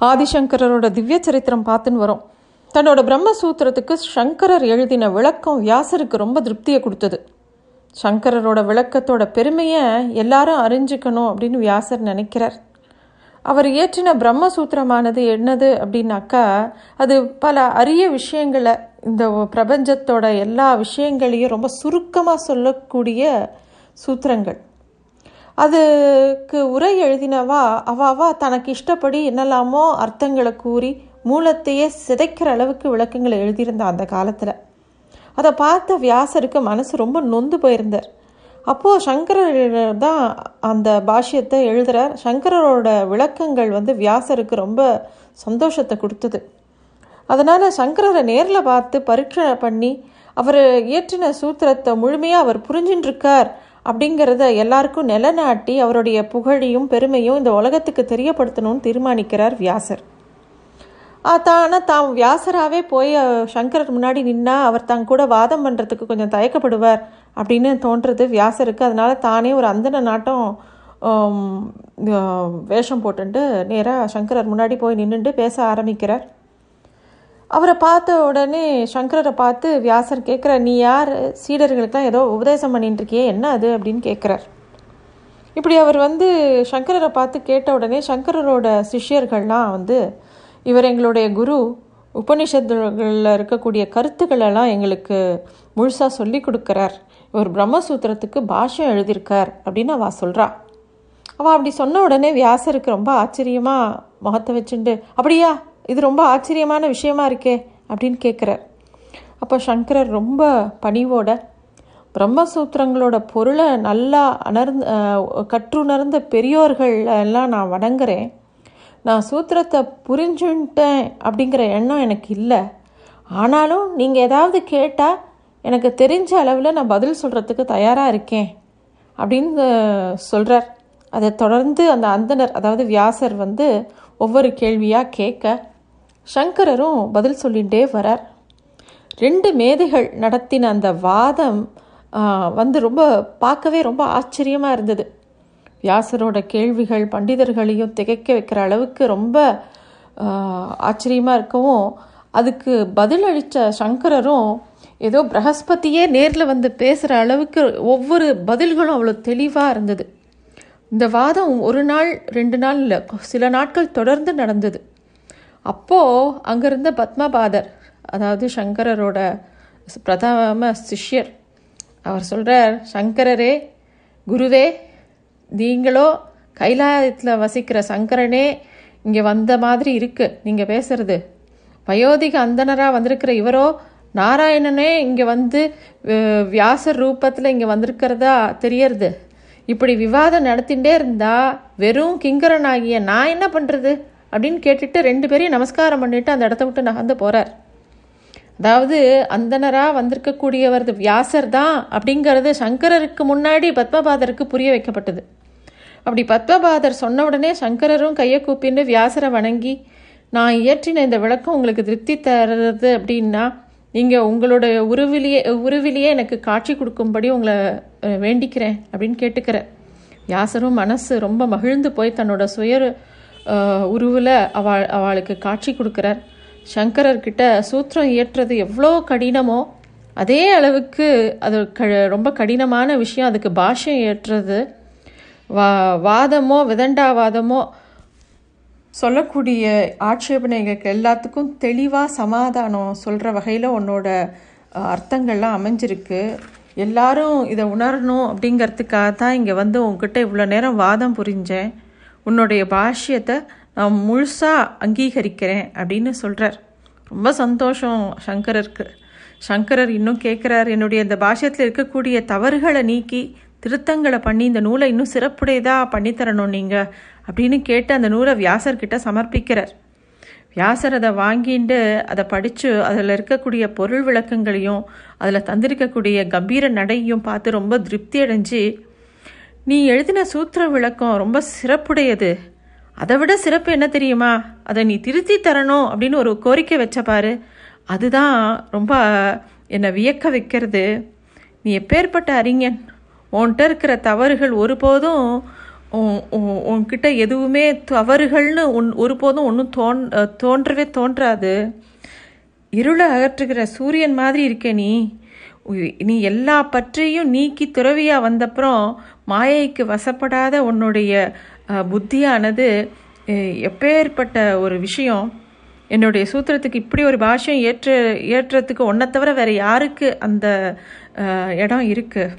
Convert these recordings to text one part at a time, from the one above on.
ஆதிசங்கரரோட திவ்ய சரித்திரம் பார்த்துன்னு வரோம். தன்னோட பிரம்மசூத்திரத்துக்கு சங்கரர் எழுதின விளக்கம் வியாசருக்கு ரொம்ப திருப்தியை கொடுத்தது. சங்கரரோட விளக்கத்தோட பெருமையை எல்லாரும் அறிஞ்சிக்கணும் அப்படின்னு வியாசர் நினைக்கிறார். அவர் இயற்றின பிரம்மசூத்திரமானது என்னது அப்படின்னாக்கா அது பல அரிய விஷயங்களை இந்த பிரபஞ்சத்தோட எல்லா விஷயங்களையும் ரொம்ப சுருக்கமாக சொல்லக்கூடிய சூத்திரங்கள். அதுக்கு உரை எழுதினவா? அவாவா தனக்கு இஷ்டப்படி என்னெல்லாமோ அர்த்தங்களை கூறி மூலத்தையே சிதைக்கிற அளவுக்கு விளக்கங்களை எழுதியிருந்தா அந்த காலத்தில். அதை பார்த்த வியாசருக்கு மனசு ரொம்ப நொந்து போயிருந்தார் அப்போது சங்கரர் தான் அந்த பாஷ்யத்தை எழுதுகிறார் சங்கரரோட விளக்கங்கள் வந்து வியாசருக்கு ரொம்ப சந்தோஷத்தை கொடுத்தது. அதனால் சங்கரரை நேரில் பார்த்து பரீட்சை பண்ணி அவர் இயற்றின சூத்திரத்தை முழுமையாக அவர் புரிஞ்சின்னு இருக்கார் அப்படிங்கிறத எல்லாருக்கும் நிலநாட்டி அவருடைய புகழையும் பெருமையும் இந்த உலகத்துக்கு தெரியப்படுத்தணும்னு தீர்மானிக்கிறார் வியாசர். தா ஆனால் தாம் வியாசராகவே போய் சங்கரர் முன்னாடி நின்னா அவர் தன் கூட வாதம் பண்ணுறதுக்கு கொஞ்சம் தயக்கப்படுவார் அப்படின்னு தோன்றது வியாசருக்கு. அதனால தானே ஒரு அந்தன நாட்டம் வேஷம் போட்டுட்டு நேராக சங்கரர் முன்னாடி போய் நின்றுட்டு பேச ஆரம்பிக்கிறார். அவரை பார்த்த உடனே சங்கரரை பார்த்து வியாசர் கேட்குற நீ யார்? சீடர்களுக்கெல்லாம் ஏதோ உபதேசம் பண்ணிட்டு இருக்கியே என்ன அது? அப்படின்னு கேட்குறார். இப்படி அவர் வந்து சங்கரரை பார்த்து கேட்ட உடனே சங்கரரோட சிஷ்யர்கள்லாம் வந்து இவர் எங்களுடைய குரு. உபனிஷத்துகளில் இருக்கக்கூடிய கருத்துக்களெல்லாம் எங்களுக்கு முழுசாக சொல்லி கொடுக்குறார். இவர் பிரம்மசூத்திரத்துக்கு பாஷை எழுதியிருக்கார் அப்படின்னு அவள் சொல்கிறா அவள் அப்படி சொன்ன உடனே வியாசருக்கு ரொம்ப ஆச்சரியமாக முகத்தை வச்சுண்டு அப்படியா? இது ரொம்ப ஆச்சரியமான விஷயமா இருக்கே அப்படின்னு கேட்குறார் அப்போ சங்கரர் ரொம்ப பணிவோட பிரம்மசூத்திரங்களோட பொருளை நல்லா அணர்ந்த கற்றுணர்ந்த பெரியோர்கள் எல்லாம் நான் வணங்குறேன். நான் சூத்திரத்தை புரிஞ்சுட்டேன் அப்படிங்கிற எண்ணம் எனக்கு இல்லை. ஆனாலும் நீங்கள் ஏதாவது கேட்டால் எனக்கு தெரிஞ்ச அளவில் நான் பதில் சொல்கிறதுக்கு தயாராக இருக்கேன் அப்படின்னு சொல்கிறார் அதை தொடர்ந்து அந்த அந்தனர் அதாவது வியாசர் வந்து ஒவ்வொரு கேள்வியாக கேட்க சங்கரரும் பதில் சொல்லிகிட்டே வரார். ரெண்டு மேதைகள் நடத்தின அந்த வாதம் வந்து ரொம்ப பார்க்கவே ரொம்ப ஆச்சரியமாக இருந்தது. வியாசரோட கேள்விகள் பண்டிதர்களையும் திகைக்க வைக்கிற அளவுக்கு ரொம்ப ஆச்சரியமாக இருக்கவும் அதுக்கு பதில் அளித்த சங்கரரும் ஏதோ பிரகஸ்பதியே நேரில் வந்து பேசுகிற அளவுக்கு ஒவ்வொரு பதில்களும் அவ்வளோ தெளிவாக இருந்தது. இந்த வாதம் ஒரு நாள் ரெண்டு நாள் இல்லை சில நாட்கள் தொடர்ந்து நடந்தது. அப்போது அங்கேருந்த பத்மபாதர் அதாவது சங்கரரோட பிரதம சிஷ்யர் அவர் சொல்கிறார் சங்கரரே குருவே நீங்களோ கைலாயத்தில் வசிக்கிற சங்கரனே இங்கே வந்த மாதிரி இருக்குது நீங்கள் பேசுறது. வயோதிக அந்தனராக வந்திருக்கிற இவரோ நாராயணனே இங்கே வந்து வியாசர் ரூபத்தில் இங்கே வந்திருக்கிறதா தெரியறது. இப்படி விவாதம் நடத்திகிட்டே இருந்தால் வெறும் கிங்கரனாகிய நான் என்ன பண்ணுறது அப்படின்னு கேட்டுட்டு ரெண்டு பேரையும் நமஸ்காரம் பண்ணிட்டு அந்த இடத்த விட்டு நகர்ந்து போகிறார் அதாவது அந்தனராக வந்திருக்கக்கூடியவர் வியாசர் தான் அப்படிங்கிறது சங்கரருக்கு முன்னாடி பத்மபாதருக்கு புரிய வைக்கப்பட்டது. அப்படி பத்மபாதர் சொன்ன உடனே சங்கரரும் கையை கூப்பின்னு வியாசரை வணங்கி நான் இயற்றின இந்த விளக்கம் உங்களுக்கு திருப்தி தர்றது அப்படின்னா நீங்கள் உங்களோட உருவிலேயே உருவிலேயே எனக்கு காட்சி கொடுக்கும்படி உங்களை வேண்டிக்கிறேன் அப்படின்னு கேட்டுக்கிறேன் வியாசரும் மனசு ரொம்ப மகிழ்ந்து போய் தன்னோட சுயரு உருவில் அவள் அவளுக்கு காட்சி கொடுக்குறார். சங்கரர்கிட்ட சூத்திரம் இயற்றுறது எவ்வளோ கடினமோ அதே அளவுக்கு அது க ரொம்ப கடினமான விஷயம் அதுக்கு பாஷை ஏற்றுறது வா வாதமோ விதண்டாவாதமோ சொல்லக்கூடிய ஆட்சேபனைகளுக்கு எல்லாத்துக்கும் தெளிவாக சமாதானம் சொல்கிற வகையில் உன்னோட அர்த்தங்கள்லாம் அமைஞ்சிருக்கு. எல்லாரும் இதை உணரணும் அப்படிங்கிறதுக்காக தான் இங்கே வந்து உங்ககிட்ட இவ்வளோ நேரம் வாதம் புரிஞ்சேன். உன்னுடைய பாஷ்யத்தை நான் முழுசாக அங்கீகரிக்கிறேன் அப்படின்னு சொல்கிறார் ரொம்ப சந்தோஷம் சங்கரருக்கு. சங்கரர் இன்னும் கேட்குறார் என்னுடைய இந்த பாஷ்யத்தில் இருக்கக்கூடிய தவறுகளை நீக்கி திருத்தங்களை பண்ணி இந்த நூலை இன்னும் சிறப்புடையதாக பண்ணித்தரணும் நீங்கள் அப்படின்னு கேட்டு அந்த நூலை வியாசர்கிட்ட சமர்ப்பிக்கிறார். வியாசர் அதை வாங்கிட்டு அதை படித்து அதில் இருக்கக்கூடிய பொருள் விளக்கங்களையும் அதில் தந்திருக்கக்கூடிய கம்பீர நடையும் பார்த்து ரொம்ப திருப்தி அடைஞ்சு நீ எழுதின சூத்திர விளக்கம் ரொம்ப சிறப்புடையது. அதை விட சிறப்பு என்ன தெரியுமா? அதை நீ திருத்தி தரணும் அப்படின்னு ஒரு கோரிக்கை வச்ச பாரு. அதுதான் ரொம்ப என்னை வியக்க வைக்கிறது. நீ எப்பேற்பட்ட அறிஞன்? உன்கிட்ட இருக்கிற தவறுகள் ஒருபோதும் உன்கிட்ட எதுவுமே தவறுகள்னு உன் ஒருபோதும் ஒன்றும் தோன் தோன்றவே தோன்றாது. இருளை அகற்றுகிற சூரியன் மாதிரி இருக்க நீ. நீ எல்லா பற்றியும் நீக்கி துறவியாக வந்தப்புறம் மாயைக்கு வசப்படாத உன்னுடைய புத்தியானது எப்பேற்பட்ட ஒரு விஷயம். என்னுடைய சூத்திரத்துக்கு இப்படி ஒரு பாஷ்யம் ஏற்ற ஏற்றத்துக்கு ஒன்றை தவிர வேறு யாருக்கு அந்த இடம் இருக்குது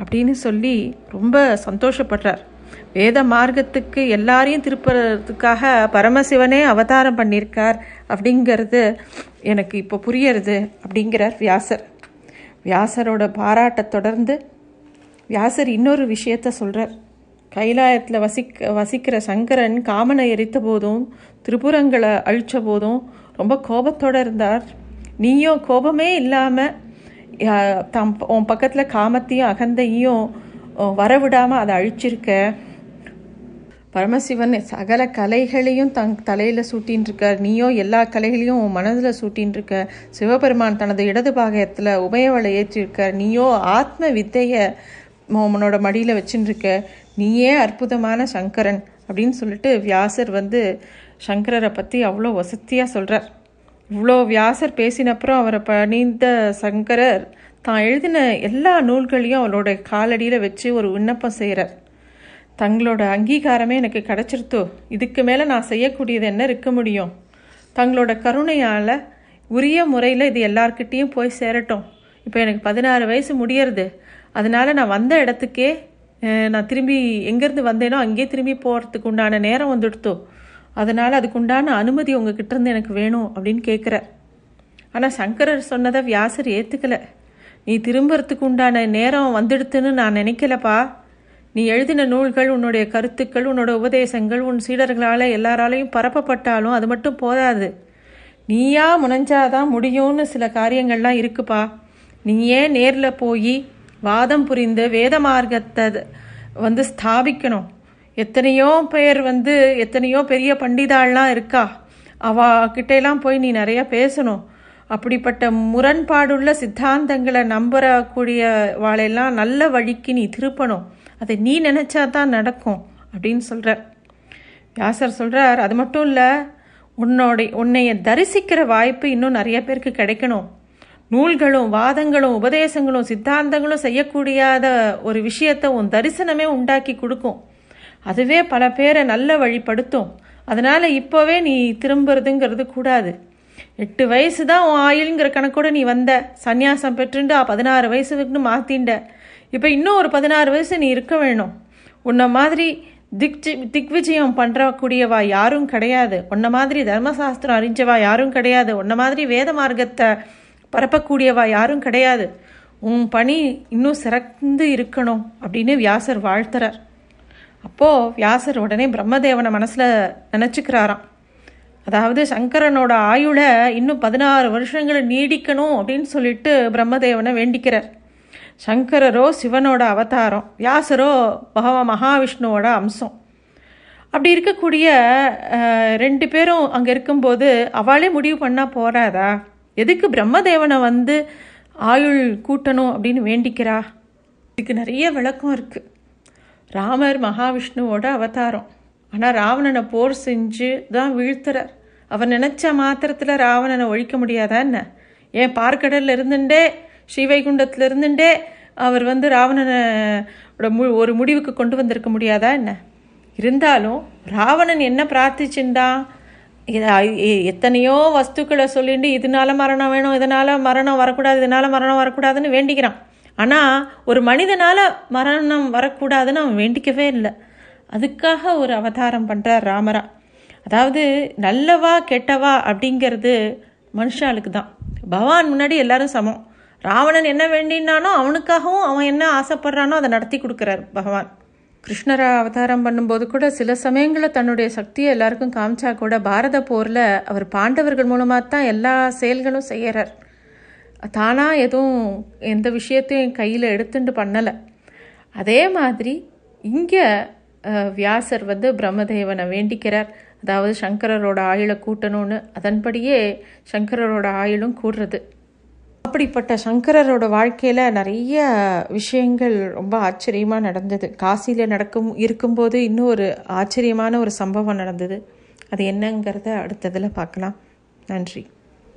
அப்படின்னு சொல்லி ரொம்ப சந்தோஷப்படுறார். வேத மார்க்கத்துக்கு எல்லாரையும் திருப்புறதுக்காக பரமசிவனே அவதாரம் பண்ணியிருக்கார் அப்படிங்கிறது எனக்கு இப்போ புரியறது அப்படிங்கிறார் வியாசர். வியாசரோட பாராட்டை தொடர்ந்து வியாசர் இன்னொரு விஷயத்த சொல்கிறார் கைலாயத்தில் வசிக்க வசிக்கிற சங்கரன் காமனை எரித்த போதும் திரிபுரங்களை அழிச்ச போதும் ரொம்ப கோபத்தோட இருந்தார். நீயும் கோபமே இல்லாமல் தம் உன் பக்கத்தில் காமத்தையும் அகந்தையும் வரவிடாமல் அதை அழிச்சிருக்க. பரமசிவன் சகல கலைகளையும் தன் தலையில் சூட்டின்னு இருக்கார் நீயோ எல்லா கலைகளையும் உன் மனதில் சூட்டின்னு இருக்க சிவபெருமான் தனது இடது பாகத்தில் உபயவளை ஏற்றிருக்கார். நீயோ ஆத்ம வித்தையை உன்னோட மடியில் வச்சுன்னுருக்க நீயே அற்புதமான சங்கரன் அப்படின்னு சொல்லிட்டு வியாசர் வந்து சங்கரரை பற்றி அவ்வளோ வசத்தியாக சொல்கிறார் இவ்வளோ வியாசர் பேசினப்புறம் அவரை பணிந்த சங்கரர் தான் எழுதின எல்லா நூல்களையும் அவரோட காலடியில் வச்சு ஒரு விண்ணப்பம் செய்கிறார் தங்களோட அங்கீகாரமே எனக்கு கிடச்சிருத்தோ? இதுக்கு மேலே நான் செய்யக்கூடியது என்ன இருக்க முடியும்? தங்களோட கருணையால் உரிய முறையில் இது எல்லார்கிட்டேயும் போய் சேரட்டும். இப்போ எனக்கு பதினாறு வயசு முடியறது. அதனால் நான் வந்த இடத்துக்கே நான் திரும்பி எங்கேருந்து வந்தேனோ அங்கேயே திரும்பி போகிறதுக்கு உண்டான நேரம் வந்துடுத்தோ? அதனால் அதுக்குண்டான அனுமதி உங்ககிட்ட இருந்து எனக்கு வேணும் அப்படின்னு கேட்குற ஆனால் சங்கரர் சொன்னதை வியாசர் ஏற்றுக்கல நீ திரும்புறதுக்கு உண்டான நேரம் வந்துடுத்துன்னு நான் நினைக்கலப்பா. நீ எழுதின நூல்கள் உன்னுடைய கருத்துக்கள் உன்னோட உபதேசங்கள் உன் சீடர்களால் எல்லாராலையும் பரப்பப்பட்டாலும் அது மட்டும் போதாது. நீயா முனைஞ்சாதான் முடியும்னு சில காரியங்கள்லாம் இருக்குப்பா. நீயே நேரில் போய் வாதம் புரிந்து வேத மார்க்கத்தை வந்து ஸ்தாபிக்கணும். எத்தனையோ பேர் வந்து எத்தனையோ பெரிய பண்டிதாள்லாம் இருக்கா? அவ கிட்டெல்லாம் போய் நீ நிறைய பேசணும். அப்படிப்பட்ட முரண்பாடுள்ள சித்தாந்தங்களை நம்புறக்கூடிய வாழையெல்லாம் நல்ல வழிக்கு நீ திருப்பணும். அதை நீ நினச்சா தான் நடக்கும் அப்படின்னு சொல்கிறார் வியாசர் சொல்கிறார் அது மட்டும் இல்லை உன்னோட உன்னைய தரிசிக்கிற வாய்ப்பு இன்னும் நிறைய பேருக்கு கிடைக்கணும். நூல்களும் வாதங்களும் உபதேசங்களும் சித்தாந்தங்களும் செய்யக்கூடியாத ஒரு விஷயத்தை உன் தரிசனமே உண்டாக்கி கொடுக்கும். அதுவே பல பேரை நல்ல வழிப்படுத்தும். அதனால் இப்போவே நீ திரும்புறதுங்கிறது கூடாது. எட்டு வயசு தான் உன் ஆயுள்ங்கிற கணக்கோட நீ வந்த. சந்நியாசம் பெற்றுண்டு பதினாறு வயசுக்குன்னு மாற்றிண்ட இப்போ இன்னும் ஒரு பதினாறு வயசு நீ இருக்க வேணும். உன்னை மாதிரி திக் திக்விஜயம் பண்ணுறக்கூடியவா யாரும் கிடையாது. உன்ன மாதிரி தர்மசாஸ்திரம் அறிஞ்சவா யாரும் கிடையாது. உன்ன மாதிரி வேத மார்க்கத்தை பரப்பக்கூடியவா யாரும் கிடையாது. உன் பணி இன்னும் சிறந்து இருக்கணும் அப்படின்னு வியாசர் வாழ்த்துறார். அப்போது வியாசர் உடனே பிரம்மதேவனை மனசில் நினச்சிக்கிறாராம். அதாவது சங்கரனோட ஆயுளை இன்னும் பதினாறு வருஷங்களை நீடிக்கணும் அப்படின்னு சொல்லிட்டு பிரம்மதேவனை வேண்டிக்கிறார். சங்கரரோ சிவனோட அவதாரம் வியாசரோ பகவ மகாவிஷ்ணுவோட அம்சம். அப்படி இருக்கக்கூடிய ரெண்டு பேரும் அங்கே இருக்கும்போது அவளே முடிவு பண்ணால் போகிறாதா எதுக்கு பிரம்மதேவனை வந்து ஆயுள் கூட்டணும் அப்படின்னு வேண்டிக்கிறா? இதுக்கு நிறைய விளக்கம் இருக்குது ராமர் மகாவிஷ்ணுவோட அவதாரம். ஆனால் ராவணனை போர் செஞ்சு தான் வீழ்த்துறார். அவர் நினச்ச மாத்திரத்தில் ராவணனை ஒழிக்க முடியாதா என்ன? ஏன் பார்க்கடலில் இருந்துட்டே ஸ்ரீவைகுண்டத்தில் இருந்துட்டே அவர் வந்து ராவணனோட மு ஒரு முடிவுக்கு கொண்டு வந்திருக்க முடியாதா என்ன? இருந்தாலும் ராவணன் என்ன பிரார்த்திச்சுண்டான் எத்தனையோ வஸ்துக்களை சொல்லிட்டு இதனால மரணம் வேணும் இதனால மரணம் வரக்கூடாது இதனால மரணம் வரக்கூடாதுன்னு வேண்டிக்கிறான். ஆனால் ஒரு மனிதனால் மரணம் வரக்கூடாதுன்னு அவன் வேண்டிக்கவே இல்லை. அதுக்காக ஒரு அவதாரம் பண்ணுறார் ராமரா. அதாவது நல்லவா கெட்டவா அப்படிங்கிறது மனுஷாளுக்கு தான். பகவான் முன்னாடி எல்லாரும் சமம். ராவணன் என்ன வேண்டினானோ அவனுக்காகவும் அவன் என்ன ஆசைப்படுறானோ அதை நடத்தி கொடுக்குறார் பகவான். கிருஷ்ணரை அவதாரம் பண்ணும்போது கூட சில சமயங்களில் தன்னுடைய சக்தியை எல்லாருக்கும் காமிச்சா கூட பாரத போரில் அவர் பாண்டவர்கள் மூலமாக தான் எல்லா செயல்களும் செய்கிறார் தானாக எதுவும் எந்த விஷயத்தையும் கையில் எடுத்துட்டு பண்ணலை. அதே மாதிரி இங்கே வியாசர் வந்து பிரம்மதேவனை வேண்டிக்கிறார். அதாவது சங்கரரோட ஆயுளை கூட்டணும்னு. அதன்படியே சங்கரரோட ஆயுளும் கூடுறது. அப்படிப்பட்ட சங்கரரோட வாழ்க்கையில் நிறைய விஷயங்கள் ரொம்ப ஆச்சரியமாக நடந்தது. காசியில் நடக்கும் இருக்கும்போது இன்னும் ஒரு ஆச்சரியமான ஒரு சம்பவம் நடந்தது. அது என்னங்கிறத அடுத்ததில் பார்க்கலாம். நன்றி.